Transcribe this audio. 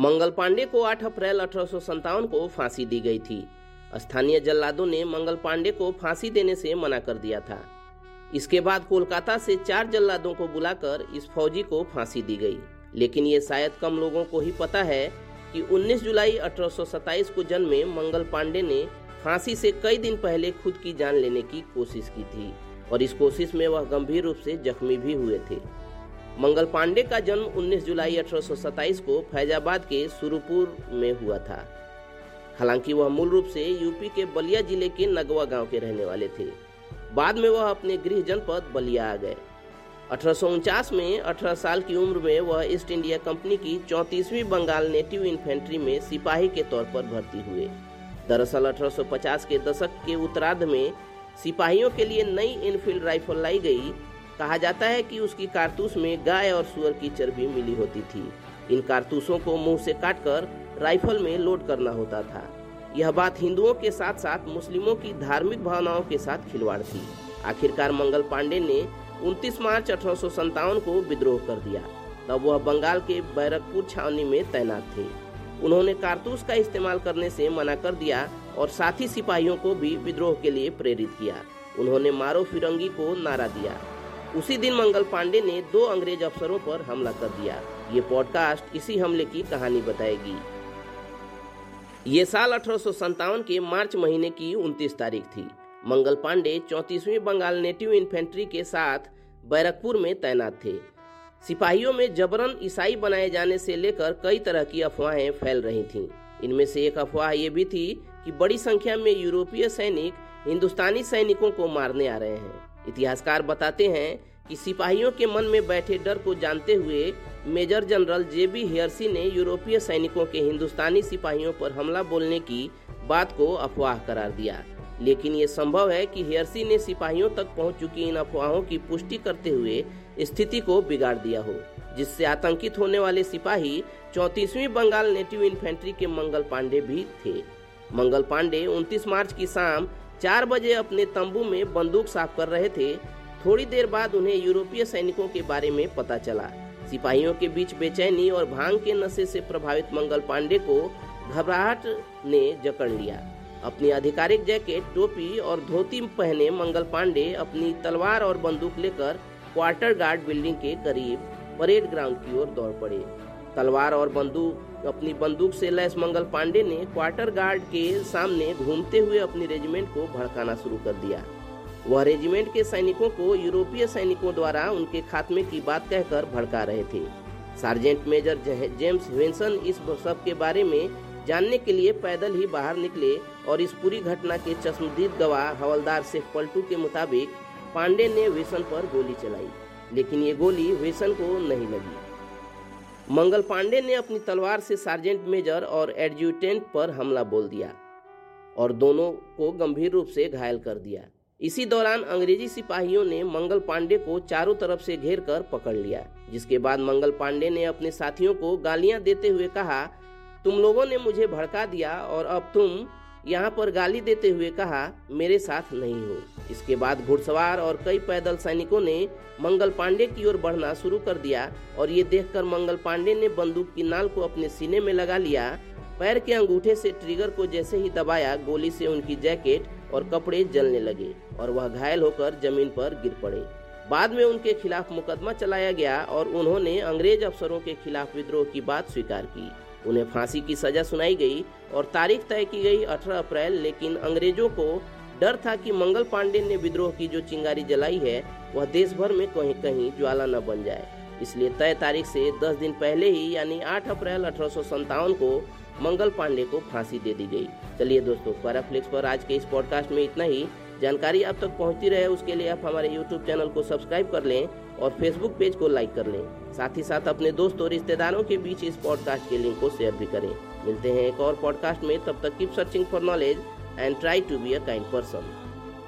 मंगल पांडे को 8 अप्रैल अठारह सौ सत्तावन को फांसी दी गई थी। स्थानीय जल्लादों ने मंगल पांडे को फांसी देने से मना कर दिया था। इसके बाद कोलकाता से चार जल्लादों को बुलाकर इस फौजी को फांसी दी गई। लेकिन ये शायद कम लोगों को ही पता है कि 19 जुलाई 1827 को जन्मे मंगल पांडे ने फांसी से कई दिन पहले खुद की जान लेने की कोशिश की थी और इस कोशिश में वह गंभीर रूप से जख्मी भी हुए थे। मंगल पांडे का जन्म 19 जुलाई 1827 को फैजाबाद के सुरपुर में हुआ था। हालाँकि वह मूल रूप से यूपी के बलिया ज़िले के नगवा गाँव के रहने वाले थे। बाद में वह अपने गृह जनपद बलिया आ गए। अठारह में 18 साल की उम्र में वह ईस्ट इंडिया कंपनी की चौतीसवीं बंगाल नेटिव इन्फेंट्री में सिपाही के तौर पर भर्ती हुए। दरअसल 1850 के दशक के उत्तरार्ध में सिपाहियों के लिए नई इनफील्ड राइफल लाई गई कहा जाता है कि उसकी कारतूस में गाय और सुअर की चर्बी मिली होती थी। इन कारतूसों को मुँह से काटकर राइफल में लोड करना होता था। यह बात हिंदुओं के साथ साथ मुस्लिमों की धार्मिक भावनाओं के साथ खिलवाड़ थी। आखिरकार मंगल पांडे ने 29 मार्च अठारह सौ सत्तावन को विद्रोह कर दिया। तब वह बंगाल के बैरकपुर छावनी में तैनात थे। उन्होंने कारतूस का इस्तेमाल करने से मना कर दिया और साथी सिपाहियों को भी विद्रोह के लिए प्रेरित किया। उन्होंने मारो फिरंगी को नारा दिया। उसी दिन मंगल पांडे ने दो अंग्रेज़ अफसरों पर हमला कर दिया। ये पॉडकास्ट इसी हमले की कहानी बताएगी। ये साल अठारह सौ सत्तावन के मार्च महीने की 29 तारीख थी। मंगल पांडे चौतीसवीं बंगाल नेटिव इन्फेंट्री के साथ बैरकपुर में तैनात थे। सिपाहियों में जबरन ईसाई बनाए जाने से लेकर कई तरह की अफवाहें फैल रही थीं। इनमें से एक अफवाह ये भी थी कि बड़ी संख्या में यूरोपीय सैनिक हिंदुस्तानी सैनिकों को मारने आ रहे हैं। इतिहासकार बताते हैं कि सिपाहियों के मन में बैठे डर को जानते हुए major general J B Hearsey ने यूरोपीय सैनिकों के हिंदुस्तानी सिपाहियों पर हमला बोलने की बात को अफवाह करार दिया। लेकिन ये संभव है कि हेयरसी ने सिपाहियों तक पहुँच चुकी इन अफवाहों की पुष्टि करते हुए स्थिति को बिगाड़ दिया हो, जिससे आतंकित होने वाले सिपाही चौतीसवीं बंगाल नेटिव इन्फेंट्री के मंगल पांडे भी थे। मंगल पांडे 29 मार्च की शाम चार बजे अपने तंबू में बंदूक साफ़ कर रहे थे। थोड़ी देर बाद उन्हें यूरोपीय सैनिकों के बारे में पता चला। सिपाहियों के बीच बेचैनी और भाँग के नशे से प्रभावित मंगल पांडे को घबराहट ने जकड़ लिया। अपनी आधिकारिक जैकेट, टोपी और धोती पहने मंगल पांडे अपनी तलवार और बंदूक लेकर क्वार्टर गार्ड बिल्डिंग के करीब परेड ग्राउंड की ओर दौड़ पड़े। तलवार और बंदूक, अपनी बंदूक से लैस मंगल पांडे ने क्वार्टर गार्ड के सामने घूमते हुए अपनी रेजिमेंट को भड़काना शुरू कर दिया। वह रेजिमेंट के सैनिकों को यूरोपीय सैनिकों द्वारा उनके खात्मे की बात कहकर भड़का रहे थे। सार्जेंट मेजर जेम्स वेंसन इस सब के बारे में जानने के लिए पैदल ही बाहर निकले और इस पूरी घटना के चश्मदीद गवाह हवलदार शेख पलटू के मुताबिक पांडे ने वेसन पर गोली चलाई, लेकिन ये गोली वेसन को नहीं लगी। मंगल पांडे ने अपनी तलवार से सार्जेंट मेजर और एडजुटेंट पर हमला बोल दिया और दोनों को गंभीर रूप से घायल कर दिया। इसी दौरान अंग्रेज़ी सिपाहियों ने मंगल पांडे को चारों तरफ़ से घेर कर पकड़ लिया, जिसके बाद मंगल पांडे ने अपने साथियों को गालियाँ देते हुए कहा, तुम लोगों ने मुझे भड़का दिया और अब तुम यहाँ पर गाली देते हुए कहा, मेरे साथ नहीं हो। इसके बाद घुड़सवार और कई पैदल सैनिकों ने मंगल पांडे की ओर बढ़ना शुरू कर दिया और ये देखकर मंगल पांडे ने बंदूक की नाल को अपने सीने में लगा लिया। पैर के अंगूठे से ट्रिगर को जैसे ही दबाया, गोली से उनकी जैकेट और कपड़े जलने लगे और वह घायल होकर ज़मीन पर गिर पड़े। बाद में उनके खिलाफ मुकदमा चलाया गया और उन्होंने अंग्रेज़ अफसरों के खिलाफ विद्रोह की बात स्वीकार की। उन्हें फांसी की सजा सुनाई गई और तारीख तय की गई 18 अप्रैल, लेकिन अंग्रेज़ों को डर था कि मंगल पांडे ने विद्रोह की जो चिंगारी जलाई है, वह देश भर में कहीं कहीं ज्वाला न बन जाए। इसलिए तय तारीख से 10 दिन पहले ही, यानी 8 अप्रैल अठारह सौ सत्तावन को, मंगल पांडे को फांसी दे दी गई। चलिए दोस्तों पैराफ्लिक्स पर आज के इस पॉडकास्ट में इतना ही। जानकारी आप तक पहुँचती रहे, उसके लिए आप हमारे यूट्यूब चैनल को सब्सक्राइब कर लें और फेसबुक पेज को लाइक कर लें। साथ ही साथ अपने दोस्तों और रिश्तेदारों के बीच इस पॉडकास्ट के लिंक को शेयर भी करें। मिलते हैं एक और पॉडकास्ट में, तब तक keep searching for knowledge and try to be a kind person.